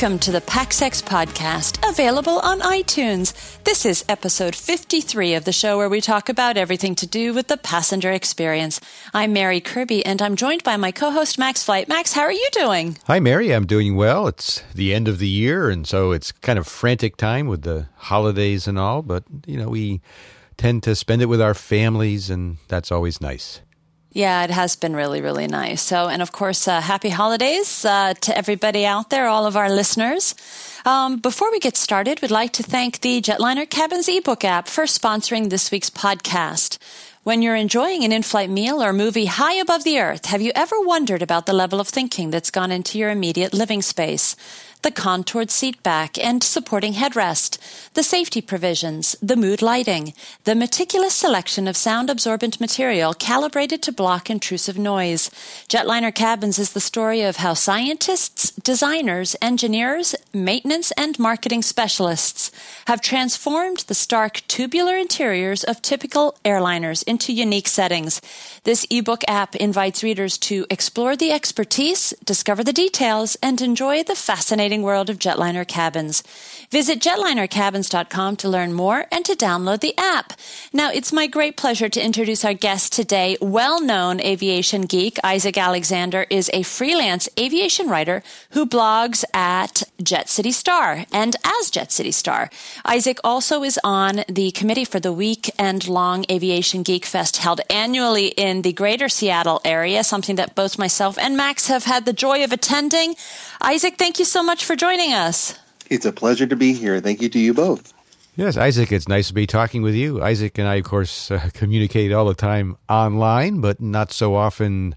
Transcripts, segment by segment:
Welcome to the PaxEx podcast, available on iTunes. This is episode 53 of the show where we talk about everything to do with the passenger experience. I'm Mary Kirby, and I'm joined by my co host, Max Flight. Max, how are you doing? Hi, Mary. I'm doing well. It's the end of the year, and so it's kind of frantic time with the holidays and all, but, you know, we tend to spend it with our families, and that's always nice. Yeah, it has been really, really nice. So, and of course, uh, happy holidays uh, to everybody out there, all of our listeners. Um, before we get started, we'd like to thank the Jetliner Cabins ebook app for sponsoring this week's podcast. When you're enjoying an in flight meal or movie high above the earth, have you ever wondered about the level of thinking that's gone into your immediate living space? The contoured seat back and supporting headrest, the safety provisions, the mood lighting, the meticulous selection of sound absorbent material calibrated to block intrusive noise. Jetliner Cabins is the story of how scientists, designers, engineers, maintenance, and marketing specialists have transformed the stark tubular interiors of typical airliners into unique settings. This ebook app invites readers to explore the expertise, discover the details, and enjoy the fascinating fascinating world of jetliner cabins. Visit jetlinercabins.com to learn more and to download the app. Now, it's my great pleasure to introduce our guest today. Well known aviation geek Isaac Alexander is a freelance aviation writer who blogs at Jet City Star and as Jet City Star. Isaac also is on the committee for the weekend long Aviation Geek Fest held annually in the greater Seattle area, something that both myself and Max have had the joy of attending. Isaac, thank you so much for joining us. It's a pleasure to be here. Thank you to you both. Yes, Isaac, it's nice to be talking with you. Isaac and I, of course, uh, communicate all the time online, but not so often.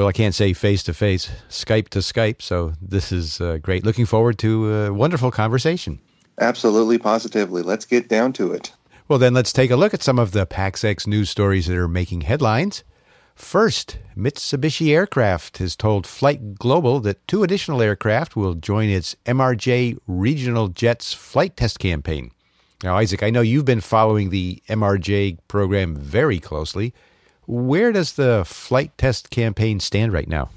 Well, I can't say face to face, Skype to Skype. So this is uh, great. Looking forward to a wonderful conversation. Absolutely, positively. Let's get down to it. Well, then let's take a look at some of the PaxEx news stories that are making headlines. First, Mitsubishi Aircraft has told Flight Global that two additional aircraft will join its MRJ Regional Jets flight test campaign. Now, Isaac, I know you've been following the MRJ program very closely. Where does the flight test campaign stand right now?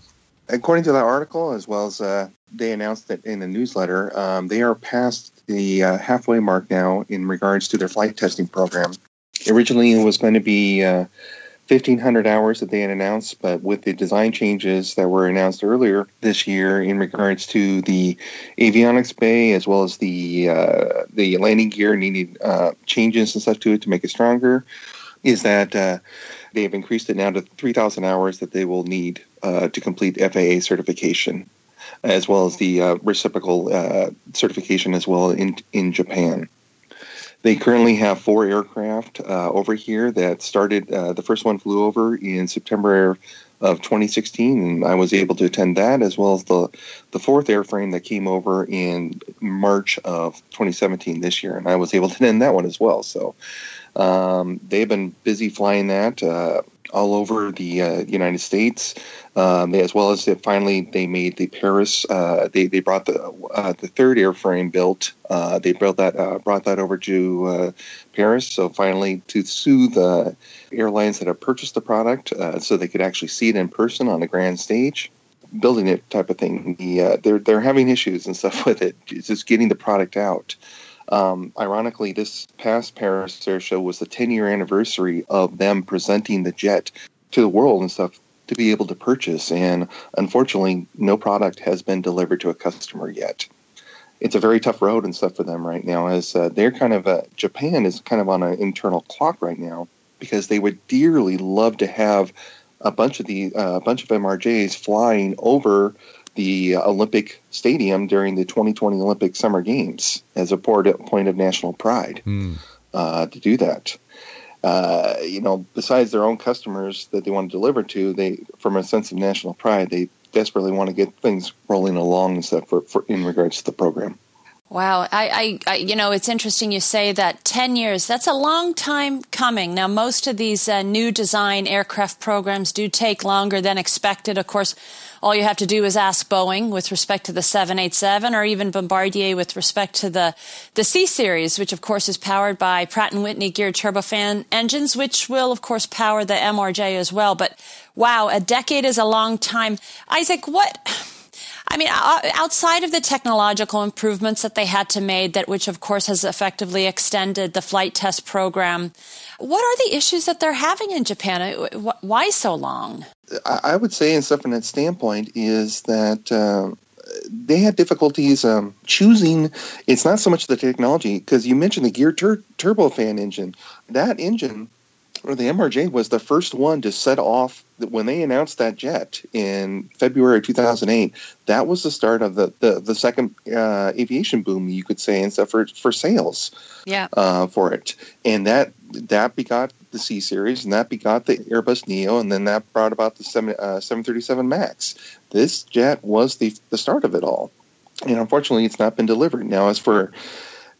According to that article, as well as uh, they announced it in the newsletter, um, they are past the uh, halfway mark now in regards to their flight testing program. Originally, it was going to be uh, 1,500 hours that they had announced, but with the design changes that were announced earlier this year in regards to the avionics bay as well as the uh, the landing gear needing uh, changes and stuff to it to make it stronger, is that uh, they have increased it now to 3,000 hours that they will need uh, to complete FAA certification, as well as the uh, reciprocal uh, certification as well in in Japan. They currently have four aircraft uh, over here that started. Uh, the first one flew over in September of 2016, and I was able to attend that, as well as the the fourth airframe that came over in March of 2017 this year, and I was able to attend that one as well. So um, they've been busy flying that uh, all over the uh, United States, um, as well as finally they made the Paris. Uh, they they brought the uh, the third airframe built. Uh, they built that uh, brought that over to Paris. So finally, to sue the airlines that have purchased the product, so they could actually see it in person on the grand stage building it type of thing. The, they're they're having issues and stuff with it. It's just getting the product out. Um, ironically, this past Paris Air Show was the 10 year anniversary of them presenting the jet to the world and stuff to be able to purchase. And unfortunately, no product has been delivered to a customer yet. It's a very tough road and stuff for them right now, as uh, they're kind of, Japan is kind of on an internal clock right now because they would dearly love to have a bunch of the uh, a bunch of MRJs flying over the Olympic Stadium during the 2020 Olympic Summer Games as a point of national pride mm. uh, to do that. Uh, you know, besides their own customers that they want to deliver to, they from a sense of national pride, they desperately want to get things rolling along and stuff for, for in regards to the program. Wow, I, I, I, you know, it's interesting you say that 10 years, that's a long time coming. Now, most of these uh, new design aircraft programs do take longer than expected. Of course, all you have to do is ask Boeing with respect to the 787 or even Bombardier with respect to the, the C series, which of course is powered by Pratt and Whitney geared turbofan engines, which will of course power the MRJ as well. But wow, a decade is a long time. Isaac, what, I mean, outside of the technological improvements that they had to make, that which of course has effectively extended the flight test program, what are the issues that they're having in Japan? Why so long? I would say, from that standpoint, is that. Uh, they had difficulties um, choosing. It's not so much the technology because you mentioned the gear tur- turbofan engine. That engine or the MRJ was the first one to set off when they announced that jet in February 2008. That was the start of the the, the second uh, aviation boom, you could say, and stuff for for sales. Yeah. Uh, for it, and that that begot the C series, and that begot the Airbus Neo, and then that brought about the 7, uh, 737 Max. This jet was the the start of it all, and unfortunately, it's not been delivered. Now, as for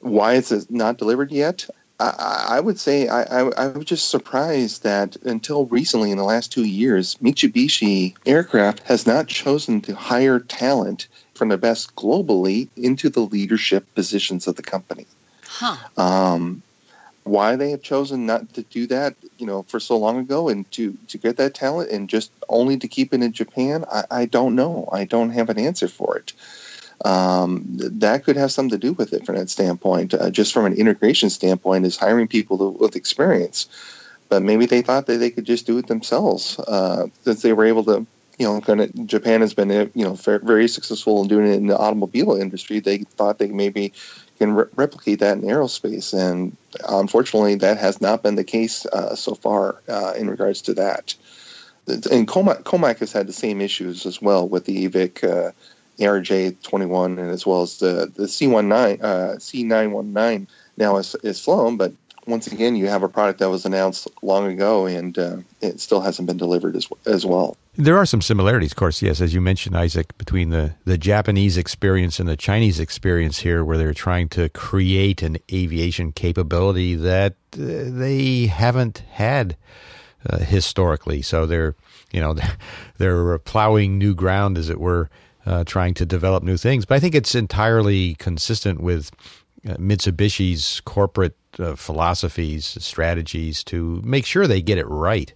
why it's not delivered yet, I, I would say I, I, I, was just surprised that until recently, in the last two years, Mitsubishi Aircraft has not chosen to hire talent from the best globally into the leadership positions of the company. Huh. Um, why they have chosen not to do that, you know, for so long ago, and to to get that talent and just only to keep it in Japan, I, I don't know. I don't have an answer for it um, that could have something to do with it from that standpoint. Uh, just from an integration standpoint, is hiring people with experience. But maybe they thought that they could just do it themselves uh, since they were able to. You know, kind of Japan has been you know very successful in doing it in the automobile industry. They thought they maybe can re- replicate that in aerospace, and unfortunately, that has not been the case uh, so far uh, in regards to that. And Comac, Comac has had the same issues as well with the AVIC uh, ARJ21 and as well as the the C19 uh, C919 now is is flown, but once again, you have a product that was announced long ago and uh, it still hasn't been delivered as as well. There are some similarities, of course, yes, as you mentioned, Isaac, between the, the Japanese experience and the Chinese experience here, where they're trying to create an aviation capability that uh, they haven't had uh, historically. So they're, you know, they're plowing new ground, as it were, uh, trying to develop new things. But I think it's entirely consistent with uh, Mitsubishi's corporate uh, philosophies, strategies to make sure they get it right.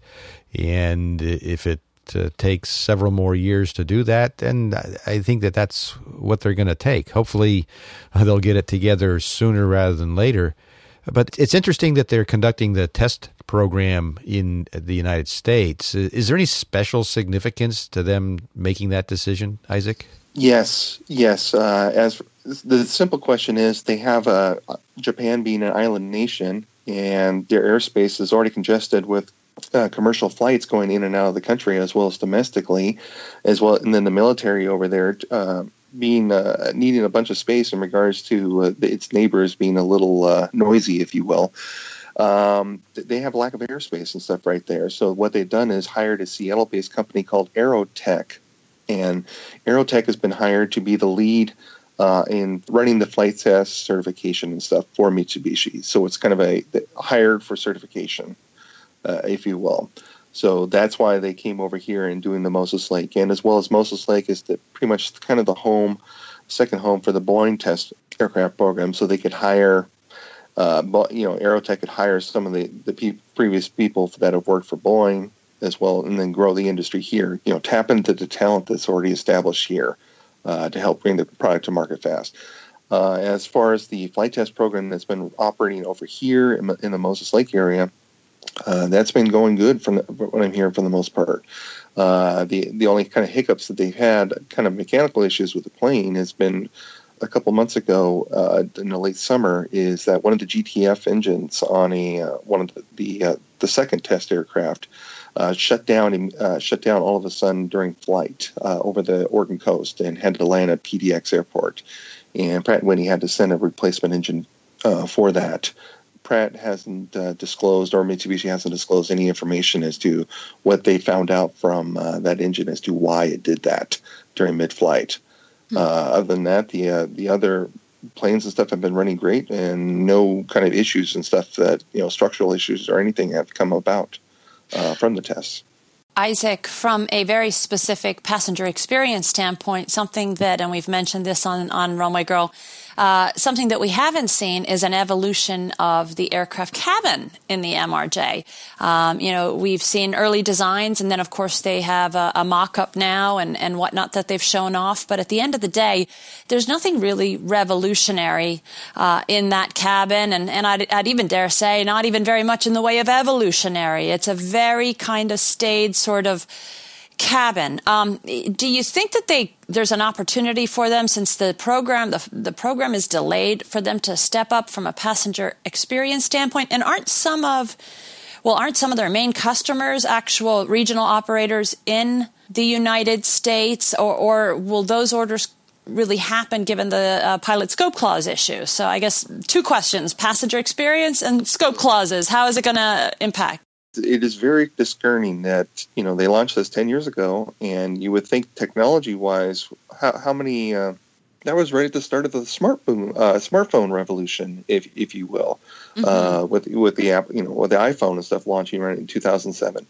And if it uh, takes several more years to do that, then I think that that's what they're going to take. Hopefully, they'll get it together sooner rather than later. But it's interesting that they're conducting the test program in the United States. Is there any special significance to them making that decision, Isaac? Yes, yes. Uh, as the simple question is, they have a uh, Japan being an island nation, and their airspace is already congested with uh, commercial flights going in and out of the country, as well as domestically, as well, and then the military over there uh, being uh, needing a bunch of space in regards to uh, its neighbors being a little uh, noisy, if you will. Um, they have lack of airspace and stuff right there. So what they've done is hired a Seattle-based company called AeroTEC, and AeroTEC has been hired to be the lead uh, in running the flight test certification and stuff for Mitsubishi. So it's kind of a hired for certification, uh, if you will. So that's why they came over here and doing the Moses Lake, and as well as Moses Lake is the, pretty much kind of the home, second home for the Boeing test aircraft program. So they could hire, uh, you know, AeroTEC could hire some of the the pe- previous people that have worked for Boeing as well, and then grow the industry here. You know, tap into the talent that's already established here uh, to help bring the product to market fast. Uh, as far as the flight test program that's been operating over here in, in the Moses Lake area, uh, that's been going good from what I'm hearing for the most part. Uh, the the only kind of hiccups that they've had, kind of mechanical issues with the plane, has been a couple months ago uh, in the late summer. Is that one of the GTF engines on a uh, one of the the, uh, the, second test aircraft shut down shut down all of a sudden during flight over the Oregon coast and had to land at PDX Airport, and Pratt and Whitney had to send a replacement engine for that. Pratt hasn't uh, disclosed or Mitsubishi hasn't disclosed any information as to what they found out from uh, that engine as to why it did that during mid-flight. Mm-hmm. Uh, other than that, the uh, the other planes and stuff have been running great, and no kind of issues and stuff that you know structural issues or anything have come about uh, from the tests. Isaac, from a very specific passenger experience standpoint, something that, and we've mentioned this on, on Runway Girl, Uh, something that we haven't seen is an evolution of the aircraft cabin in the MRJ. Um, you know, we've seen early designs, and then of course they have a, a mock-up now and, and whatnot that they've shown off. But at the end of the day, there's nothing really revolutionary uh, in that cabin, and, and I'd, I'd even dare say not even very much in the way of evolutionary. It's a very kind of staid sort of cabin. Um, do you think that they there's an opportunity for them since the program the, the program is delayed for them to step up from a passenger experience standpoint? And aren't some of well, aren't some of their main customers actual regional operators in the United States, or, or will those orders really happen given the uh, pilot scope clause issue? So I guess two questions: passenger experience and scope clauses. How is it going to impact? It is very discerning that you know they launched this 10 years ago and you would think technology wise how, how many uh, that was right at the start of the smartphone uh, smartphone revolution if if you will mm-hmm. uh, with with the app you know with the iphone and stuff launching right in 2007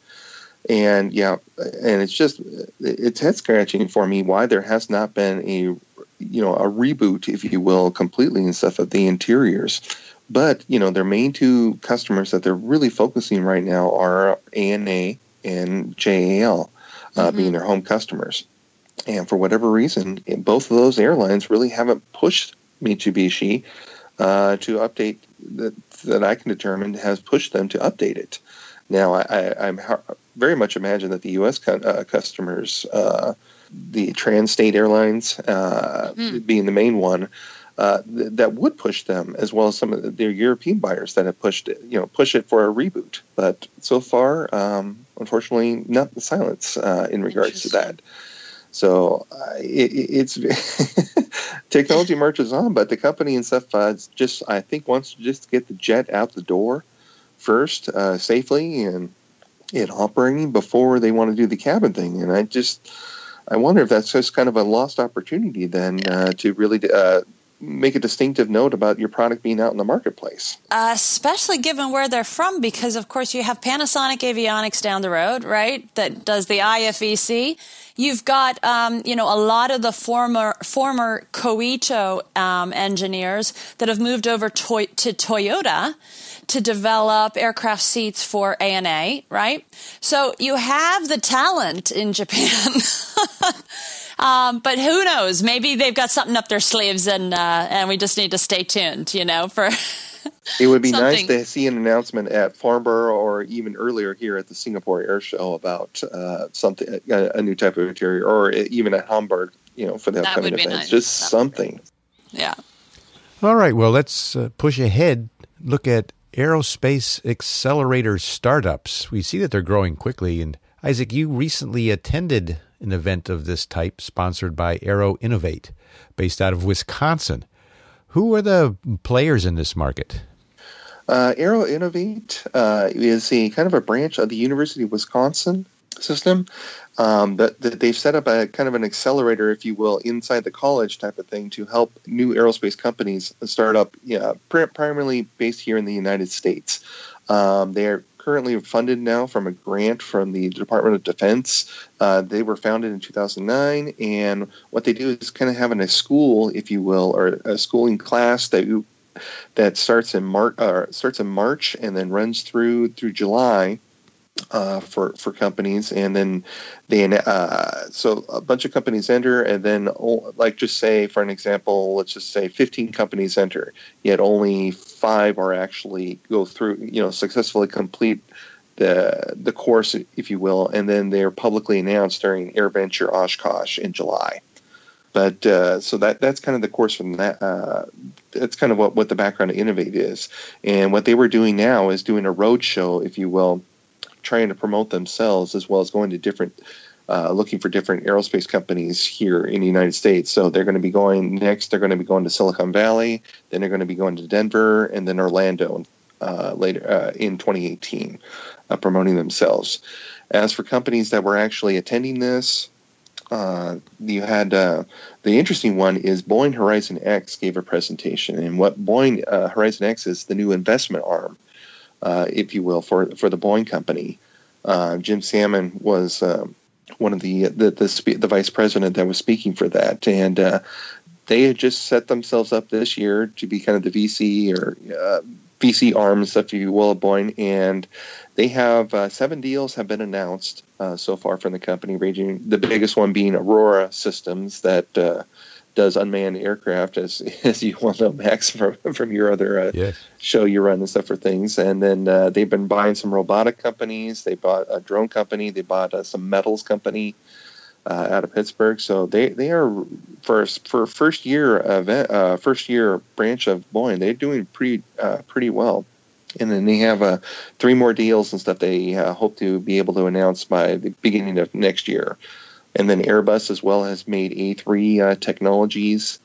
and yeah and it's just it's head scratching for me why there has not been a you know a reboot if you will completely and stuff of the interiors but you know, their main two customers that they're really focusing right now are ANA and JAL, uh, mm-hmm. being their home customers. And for whatever reason, both of those airlines really haven't pushed Mitsubishi uh, to update that that I can determine has pushed them to update it. Now, I, am very much imagine that the U.S. Uh, customers, uh, the Trans-State Airlines uh, mm. being the main one, uh, th- that would push them, as well as some of their European buyers that have pushed it, you know, push it for a reboot. But so far, um, unfortunately, not the silence uh, in regards to that. So uh, it, it's technology marches on, but the company and stuff uh, just I think wants to just get the jet out the door first uh, safely and it operating before they want to do the cabin thing. And I just I wonder if that's just kind of a lost opportunity then uh, to really uh, make a distinctive note about your product being out in the marketplace. Uh, especially given where they're from, because of course you have Panasonic Avionics down the road, right? That does the IFEC. You've got, um, you know, a lot of the former former Koito um, engineers that have moved over to, to Toyota to develop aircraft seats for ANA, right? So you have the talent in Japan. Um, but who knows? Maybe they've got something up their sleeves, and uh, and we just need to stay tuned. You know, for it would be nice to see an announcement at Farnborough or even earlier here at the Singapore Air Show about uh, something, a, a, new type of interior, or even at Hamburg. You know, for the upcoming events, nice. just that something. Yeah. All right. Well, let's uh, push ahead. Look at aerospace accelerator startups. We see that they're growing quickly. And Isaac, you recently attended an event of this type sponsored by Aero Innovate, based out of Wisconsin. Who are the players in this market? Uh, Aero Innovate uh, is a kind of a branch of the University of Wisconsin system. Um, that, that they've set up a kind of an accelerator, if you will, inside the college type of thing to help new aerospace companies start up, yeah, primarily based here in the United States. Um, they are currently funded now from a grant from the Department of Defense. Uh, they were founded in 2009, and what they do is kind of having a school, if you will, or a schooling class that you, that starts in March, uh, starts in March and then runs through through July uh, for for companies, and then they uh, so a bunch of companies enter, and then like just say for an example, let's just say 15 companies enter, yet only five are actually go through, you know, successfully complete the the course, if you will, and then they're publicly announced during AirVenture Oshkosh in July. But uh, so that that's kind of the course from that. Uh, that's kind of what, what the background of Innovate is, and what they were doing now is doing a road show, if you will, trying to promote themselves as well as going to different uh, looking for different aerospace companies here in the United States. So they're going to be going next. They're going to be going to Silicon Valley. Then they're going to be going to Denver and then Orlando uh, later uh, in 2018, uh, promoting themselves. As for companies that were actually attending this, uh, you had uh, the interesting one is Boeing Horizon X gave a presentation, and what Boeing Horizon X is the new investment arm uh, if you will, for for the Boeing company. Uh, Jim Salmon was um, one of the the, the, the vice president that was speaking for that, and uh, they had just set themselves up this year to be kind of the VC or uh, VC arms, if you will, of Boeing, and they have uh, seven deals have been announced uh, so far from the company, ranging the biggest one being Aurora Systems that uh, does unmanned aircraft, as as you well know, Max, from from your other uh, yes. show you run and stuff for things. And then uh, they've been buying some robotic companies. They bought a drone company. They bought uh, some metals company uh, out of Pittsburgh. So they, they are for for first year event, uh, first year branch of Boeing. They're doing pretty uh, pretty well. And then they have uh, three more deals and stuff they uh, hope to be able to announce by the beginning of next year. And then Airbus as well has made A3 uh, technologies.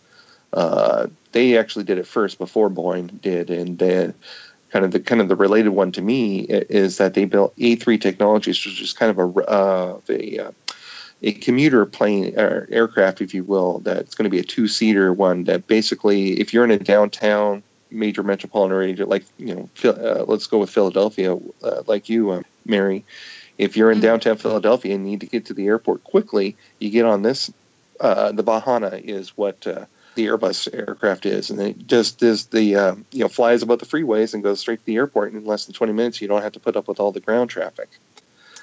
they actually did it first before Boeing did, and then kind of the kind of the related one to me is that they built A3 technologies, which is kind of a, uh, a a commuter plane or aircraft, if you will, that's going to be a two seater one that basically, if you're in a downtown major metropolitan area, like, you know, uh, let's go with Philadelphia, uh, like you, uh, Mary, if you're in mm-hmm. downtown Philadelphia and need to get to the airport quickly, you get on this. Uh, the Vahana is what uh, the Airbus aircraft is, and it just is the uh, you know flies above the freeways and goes straight to the airport in less than 20 minutes. You don't have to put up with all the ground traffic.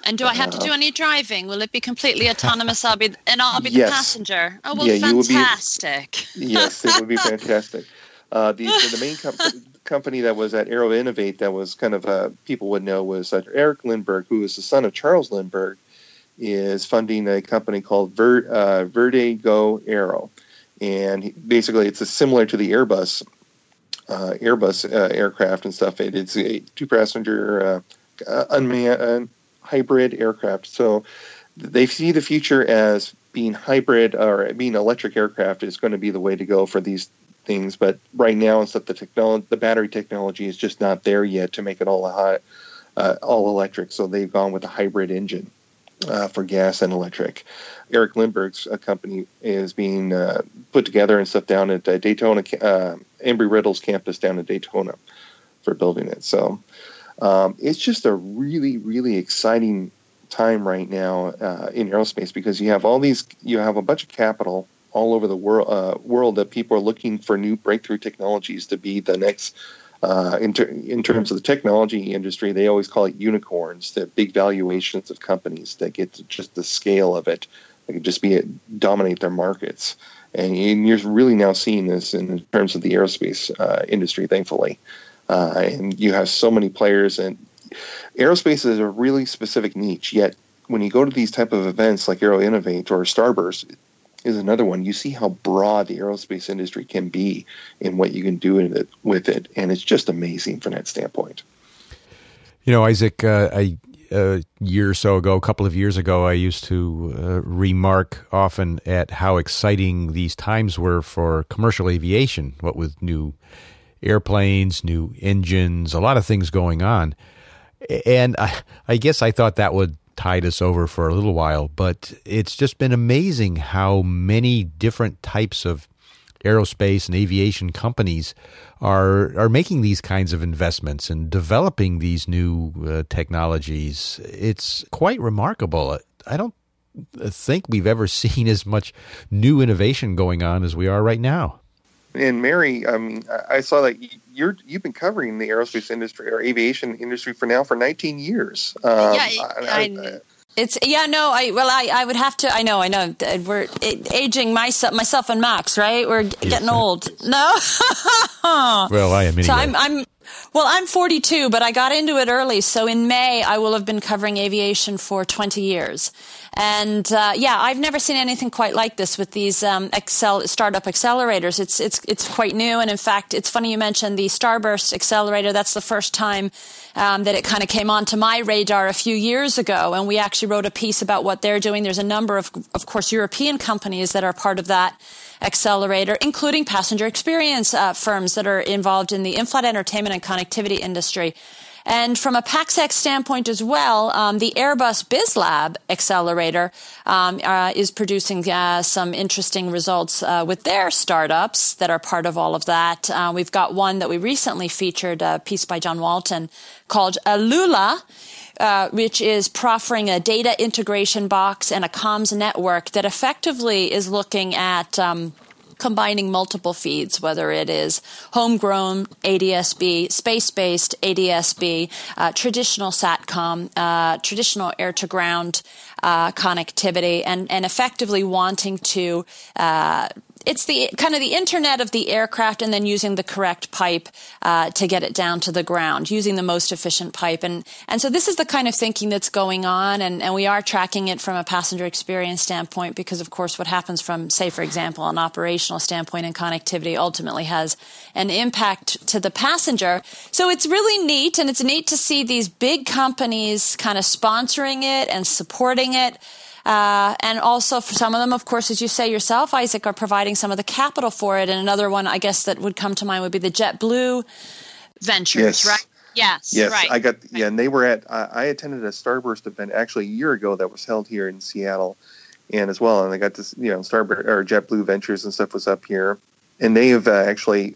And do I have to do uh, any driving? Will it be completely autonomous? I'll be and I'll be the passenger. Oh well, yeah, fantastic. Be, yes, it would be fantastic. Uh, the the main com- company that was at Aero Innovate that was kind of uh, people would know was uh, Eric Lindbergh, who is the son of Charles Lindbergh, is funding a company called Ver, uh, VerdeGo Aero, and basically it's a, similar to the Airbus uh, Airbus uh, aircraft and stuff. It, it's a two passenger uh, unmanned hybrid aircraft. So they see the future as being hybrid or being electric aircraft is going to be the way to go for these things. But right now, instead the technology, the battery technology is just not there yet to make it all uh, all electric. So they've gone with a hybrid engine uh, for gas and electric. Eric Lindbergh's uh, company is being uh, put together and stuff down at uh, Daytona, uh, Embry Riddle's campus down in Daytona for building it. So um, it's just a really, really exciting time right now uh, in aerospace because you have all these, you have a bunch of capital all over the world, uh, world that people are looking for new breakthrough technologies to be the next. Uh, in, ter- in terms of the technology industry, they always call it unicorns, the big valuations of companies that get just the scale of it. They can just be it, dominate their markets. And you're really now seeing this in terms of the aerospace uh, industry, thankfully uh, and you have so many players. And aerospace is a really specific niche. Yet when you go to these type of events like Aero Innovate or Starburst, is another one. You see how broad the aerospace industry can be in what you can do it, with it, and it's just amazing from that standpoint. You know, Isaac, uh, a, a, year or so ago, a couple of years ago, I used to uh, remark often at how exciting these times were for commercial aviation. What with new airplanes, new engines, a lot of things going on. And I, I guess I thought that would tide us over for a little while, but it's just been amazing how many different types of aerospace and aviation companies are are making these kinds of investments and developing these new uh, technologies. It's quite remarkable. I don't think we've ever seen as much new innovation going on as we are right now and Mary, I mean, I saw that you're you've been covering the aerospace industry or aviation industry for now for 19 years. Um, yeah, I, I, I, it's yeah no I well I, I would have to I know I know we're aging myself myself and Max right we're getting old no well I am anyway. so I'm I'm well, I'm 42, but I got into it early. So in May, I will have been covering aviation for 20 years. And uh, yeah, I've never seen anything quite like this with these um, Excel startup accelerators. It's it's it's quite new, and in fact, it's funny you mentioned the Starburst accelerator. That's the first time um, that it kind of came onto my radar a few years ago, and we actually wrote a piece about what they're doing. There's a number of, of course, European companies that are part of that accelerator, including passenger experience uh, firms that are involved in the in-flight entertainment and connectivity industry. And from a PaxEx standpoint as well, um, the Airbus BizLab accelerator um, uh, is producing uh, some interesting results uh, with their startups that are part of all of that. Uh, we've got one that we recently featured, a piece by John Walton called Alula. Uh, which is proffering a data integration box and a comms network that effectively is looking at um, combining multiple feeds, whether it is homegrown ADSB, space based ADSB, uh, traditional SATCOM, uh, traditional air to ground uh, connectivity, and, and effectively wanting to uh, it's the kind of the internet of the aircraft and then using the correct pipe uh, to get it down to the ground using the most efficient pipe. And and so this is the kind of thinking that's going on and, and we are tracking it from a passenger experience standpoint because of course what happens from say for example an operational standpoint and connectivity ultimately has an impact to the passenger. So it's really neat and it's neat to see these big companies kind of sponsoring it and supporting it uh, and also for some of them, of course, as you say yourself, Isaac, are providing some of the capital for it. And another one, I guess, that would come to mind would be the JetBlue Ventures, yes. right? Yes, yes, right. I got yeah, and they were at. I, I attended a Starburst event actually a year ago that was held here in Seattle, and as well, and I got this, you know, Starburst or JetBlue Ventures and stuff was up here, and they have uh, actually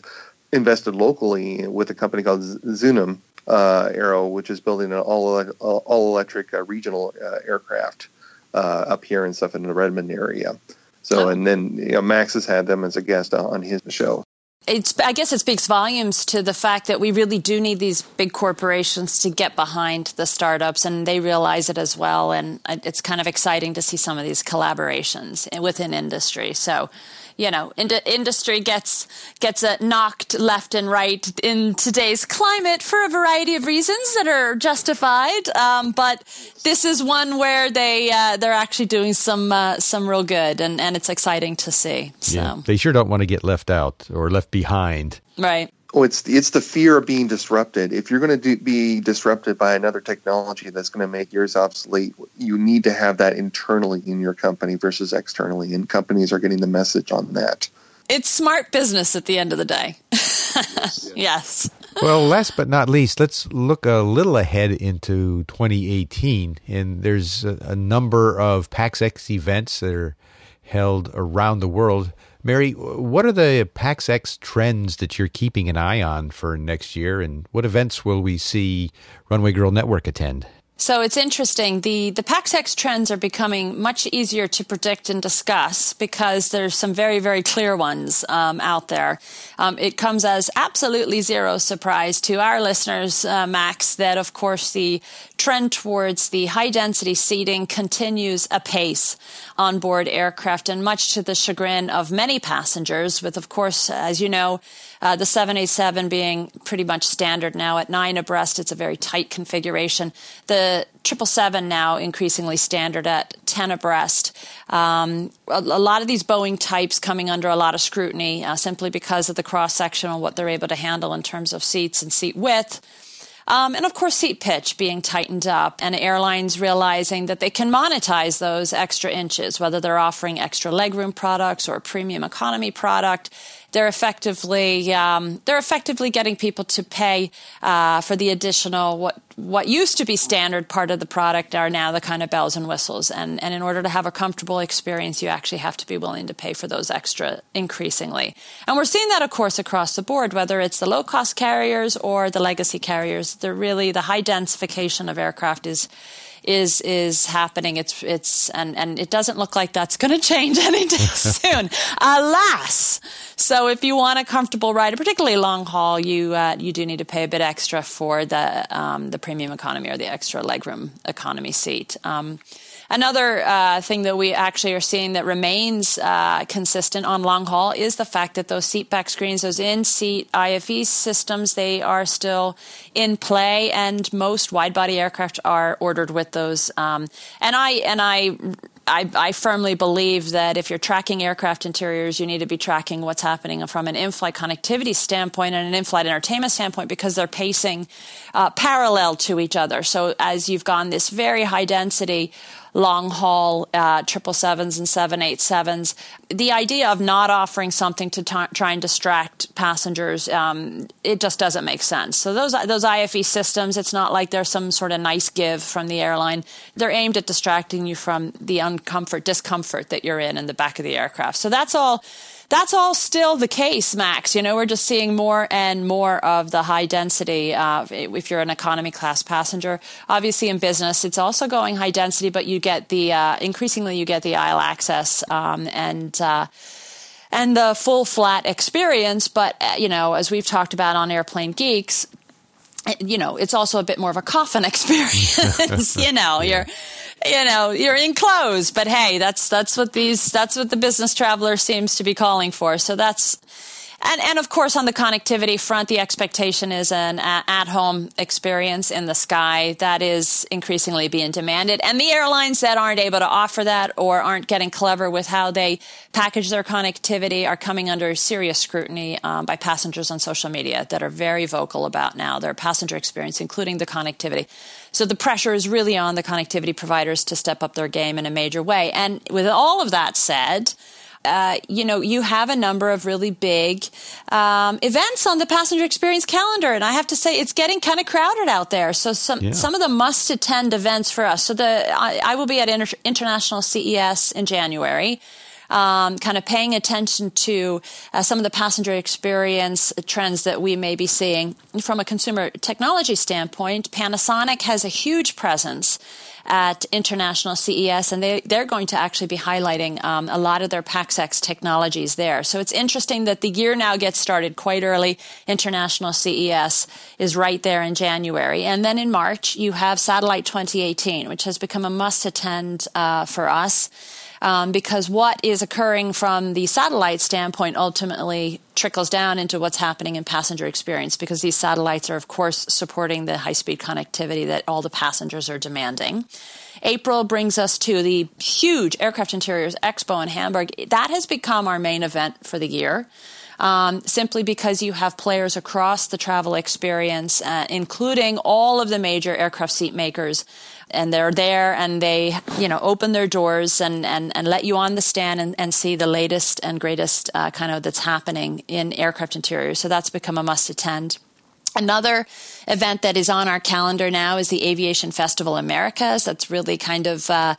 invested locally with a company called Zunum uh, Aero, which is building an all all electric uh, regional uh, aircraft uh, up here and stuff in the Redmond area. So, and then you know, Max has had them as a guest on his show. It's, I guess it speaks volumes to the fact that we really do need these big corporations to get behind the startups, and they realize it as well. And it's kind of exciting to see some of these collaborations within industry. So, you know, ind- industry gets gets uh, knocked left and right in today's climate for a variety of reasons that are justified. Um, but this is one where they uh, they're actually doing some uh, some real good, and, and it's exciting to see. So. Yeah, they sure don't want to get left out or left behind. Right. Oh, it's it's the fear of being disrupted. If you're going to be disrupted by another technology that's going to make yours obsolete, you need to have that internally in your company versus externally, and companies are getting the message on that. It's smart business at the end of the day. yes. yes. well, last but not least, let's look a little ahead into 2018, and there's a, a number of PaxEx events that are held around the world. Mary, what are the PaxEx trends that you're keeping an eye on for next year, and what events will we see Runway Girl Network attend? So it's interesting. The the PaxEx trends are becoming much easier to predict and discuss because there's some very very clear ones um, out there. Um, it comes as absolutely zero surprise to our listeners, uh, Max, that of course the trend towards the high density seating continues apace on board aircraft, and much to the chagrin of many passengers. With of course, as you know uh, the 787 being pretty much standard now at nine abreast, it's a very tight configuration. The 777 now increasingly standard at 10 abreast. Um, a, a, lot of these Boeing types coming under a lot of scrutiny uh, simply because of the cross section and what they're able to handle in terms of seats and seat width. Um, and of course, seat pitch being tightened up, and airlines realizing that they can monetize those extra inches, whether they're offering extra legroom products or a premium economy product they're effectively um, they're effectively getting people to pay uh, for the additional what what used to be standard part of the product are now the kind of bells and whistles. And and in order to have a comfortable experience, you actually have to be willing to pay for those extra increasingly. And we're seeing that, of course, across the board, whether it's the low cost carriers or the legacy carriers. They're really the high densification of aircraft is is is happening. It's it's and and it doesn't look like that's going to change any anytime soon, alas. So if you want a comfortable ride, particularly long haul, you uh, you do need to pay a bit extra for the um, the premium economy or the extra legroom economy seat. Um, Another uh, thing that we actually are seeing that remains uh, consistent on long haul is the fact that those seat back screens, those in seat IFE systems, they are still in play, and most wide body aircraft are ordered with those. Um, and I and I I, I, firmly believe that if you're tracking aircraft interiors, you need to be tracking what's happening from an in-flight connectivity standpoint and an in-flight entertainment standpoint because they're pacing uh, parallel to each other. So as you've gone this very high density long haul uh, triple sevens and seven eight sevens. The idea of not offering something to t- try and distract passengers, um, it just doesn't make sense. So those those IFE systems, it's not like there's some sort of nice give from the airline. They're aimed at distracting you from the uncomfort, discomfort that you're in in the back of the aircraft. So that's all that's all still the case, Max. You know, we're just seeing more and more of the high density. Uh, if you're an economy class passenger, obviously in business, it's also going high density, but you get the uh, increasingly you get the aisle access um, and. Uh, and the full flat experience. But, uh, you know, as we've talked about on Airplane Geeks, you know, it's also a bit more of a coffin experience. you know, yeah. you're, you know, you're enclosed, but hey, that's, that's what these, that's what the business traveler seems to be calling for. So that's, and, and of course, on the connectivity front, the expectation is an at home experience in the sky that is increasingly being demanded. And the airlines that aren't able to offer that or aren't getting clever with how they package their connectivity are coming under serious scrutiny um, by passengers on social media that are very vocal about now their passenger experience, including the connectivity. So the pressure is really on the connectivity providers to step up their game in a major way. And with all of that said, uh, you know, you have a number of really big um, events on the passenger experience calendar, and I have to say it's getting kind of crowded out there. So some yeah. some of the must attend events for us. So the I, I will be at Inter- International CES in January. Um, kind of paying attention to uh, some of the passenger experience trends that we may be seeing from a consumer technology standpoint. Panasonic has a huge presence at International CES, and they, they're going to actually be highlighting um, a lot of their PaxEx technologies there. So it's interesting that the year now gets started quite early. International CES is right there in January. And then in March, you have Satellite 2018, which has become a must attend uh, for us um, because what is occurring from the satellite standpoint ultimately trickles down into what's happening in passenger experience because these satellites are, of course, supporting the high speed connectivity that all the passengers are demanding. April brings us to the huge Aircraft Interiors Expo in Hamburg. That has become our main event for the year. Um, simply because you have players across the travel experience, uh, including all of the major aircraft seat makers. And they're there and they you know open their doors and and, and let you on the stand and, and see the latest and greatest uh, kind of that's happening in aircraft interiors. So that's become a must attend. Another event that is on our calendar now is the Aviation Festival Americas. That's really kind of uh,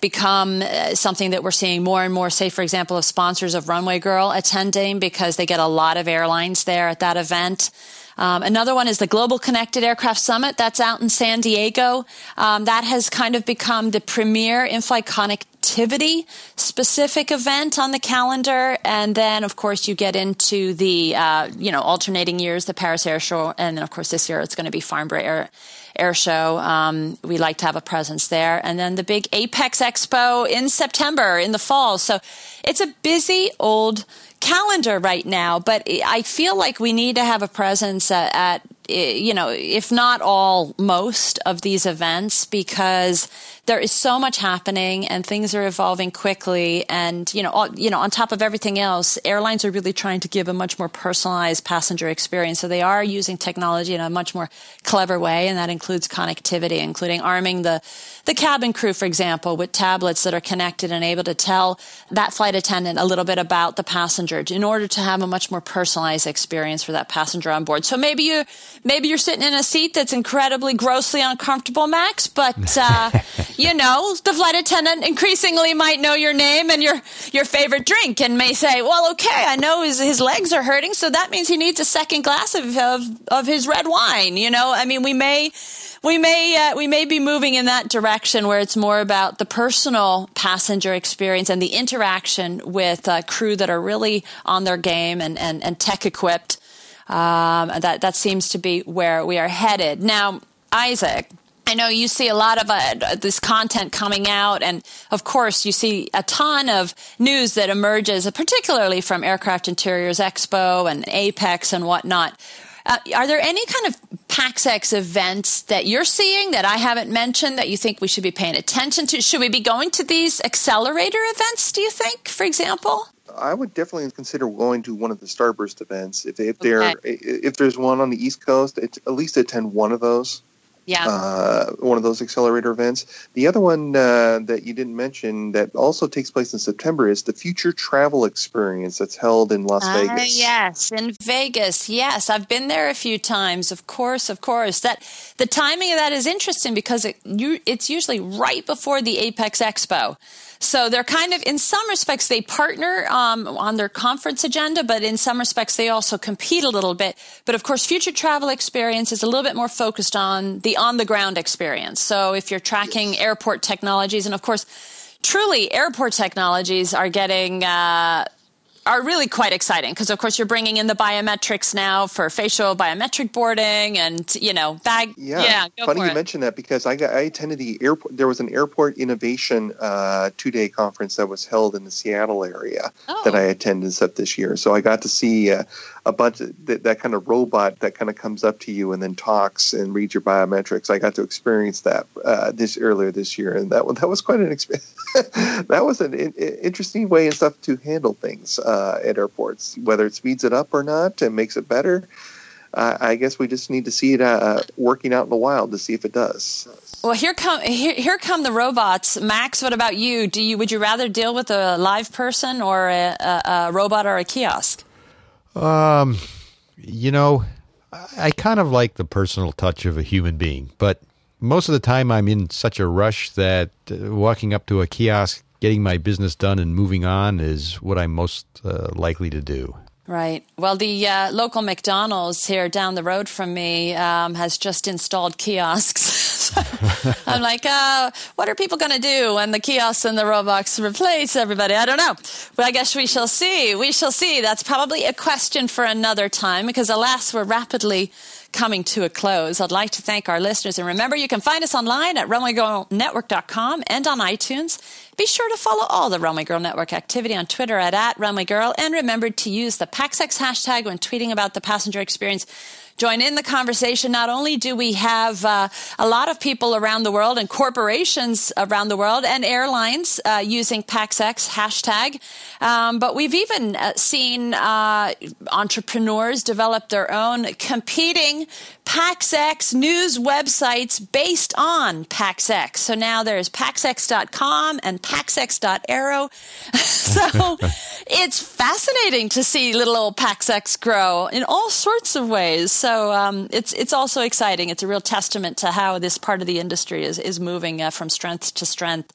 become uh, something that we're seeing more and more, say, for example, of sponsors of Runway Girl attending because they get a lot of airlines there at that event. Um, another one is the Global Connected Aircraft Summit. That's out in San Diego. Um, that has kind of become the premier in-flight connectivity specific event on the calendar. And then, of course, you get into the, uh, you know, alternating years, the Paris Air Show. And then, of course, this year it's going to be Farnborough Air, Air Show. Um, we like to have a presence there. And then the big APEX Expo in September in the fall. So it's a busy old calendar right now, but I feel like we need to have a presence at, at you know, if not all, most of these events because there is so much happening and things are evolving quickly. And, you know, all, you know, on top of everything else, airlines are really trying to give a much more personalized passenger experience. So they are using technology in a much more clever way. And that includes connectivity, including arming the, the cabin crew, for example, with tablets that are connected and able to tell that flight attendant a little bit about the passenger in order to have a much more personalized experience for that passenger on board. So maybe you, maybe you're sitting in a seat that's incredibly grossly uncomfortable, Max, but, uh, you know, the flight attendant increasingly might know your name and your, your favorite drink and may say, well, okay, I know his, his legs are hurting, so that means he needs a second glass of, of, of his red wine. You know, I mean, we may, we may uh, we may be moving in that direction where it's more about the personal passenger experience and the interaction with uh, crew that are really on their game and, and, and tech equipped. Um, that that seems to be where we are headed now, Isaac. I know you see a lot of uh, this content coming out, and of course, you see a ton of news that emerges, particularly from Aircraft Interiors Expo and Apex and whatnot. Uh, are there any kind of PaxEx events that you're seeing that I haven't mentioned that you think we should be paying attention to? Should we be going to these accelerator events, do you think, for example? I would definitely consider going to one of the Starburst events. If, if, okay. if there's one on the East Coast, at least attend one of those yeah. Uh, one of those accelerator events. The other one uh, that you didn't mention that also takes place in September is the Future Travel Experience that's held in Las uh, Vegas. Yes, in Vegas. Yes, I've been there a few times. Of course, of course. That the timing of that is interesting because it, you, it's usually right before the Apex Expo. So they're kind of, in some respects, they partner um, on their conference agenda, but in some respects, they also compete a little bit. But of course, future travel experience is a little bit more focused on the on the ground experience. So if you're tracking yes. airport technologies, and of course, truly airport technologies are getting uh, are really quite exciting because, of course, you're bringing in the biometrics now for facial biometric boarding and you know bag. Yeah, yeah funny you it. mentioned that because I got I attended the airport. There was an airport innovation uh, two day conference that was held in the Seattle area oh. that I attended up this year. So I got to see uh, a bunch of that, that kind of robot that kind of comes up to you and then talks and reads your biometrics. I got to experience that uh, this earlier this year, and that that was quite an experience. that was an in, interesting way and stuff to handle things uh, at airports. Whether it speeds it up or not and makes it better, uh, I guess we just need to see it uh, working out in the wild to see if it does. Well, here come here, here come the robots. Max, what about you? Do you would you rather deal with a live person or a, a, a robot or a kiosk? Um, you know, I kind of like the personal touch of a human being, but most of the time I'm in such a rush that uh, walking up to a kiosk, getting my business done, and moving on is what I'm most uh, likely to do. Right. Well, the uh, local McDonald's here down the road from me um, has just installed kiosks. I'm like, uh, what are people going to do when the kiosks and the robots replace everybody? I don't know. But I guess we shall see. We shall see. That's probably a question for another time because, alas, we're rapidly coming to a close. I'd like to thank our listeners. And remember, you can find us online at runwaygirlnetwork.com and on iTunes. Be sure to follow all the Runway Girl Network activity on Twitter at, at Runway Girl. And remember to use the PaxEx hashtag when tweeting about the passenger experience join in the conversation. Not only do we have uh, a lot of people around the world and corporations around the world and airlines uh, using PaxEx hashtag, um, but we've even uh, seen uh, entrepreneurs develop their own competing PaxEx news websites based on PaxEx. So now there's paxx.com and PaxEx.aero. so it's fascinating to see little old PaxEx grow in all sorts of ways. So um, it's it's also exciting. It's a real testament to how this part of the industry is is moving uh, from strength to strength.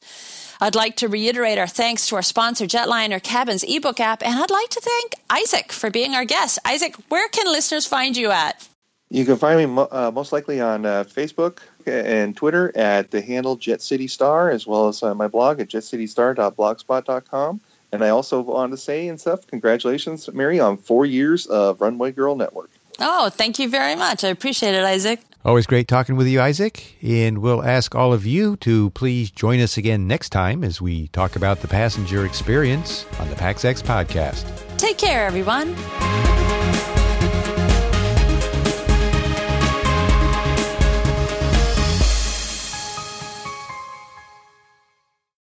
I'd like to reiterate our thanks to our sponsor, Jetliner Cabins ebook app, and I'd like to thank Isaac for being our guest. Isaac, where can listeners find you at? You can find me mo- uh, most likely on uh, Facebook and Twitter at the handle Jet City Star, as well as uh, my blog at jetcitystar.blogspot.com. And I also want to say and stuff, congratulations, Mary, on four years of Runway Girl Network. Oh, thank you very much. I appreciate it, Isaac. Always great talking with you, Isaac. And we'll ask all of you to please join us again next time as we talk about the passenger experience on the PaxEx podcast. Take care, everyone.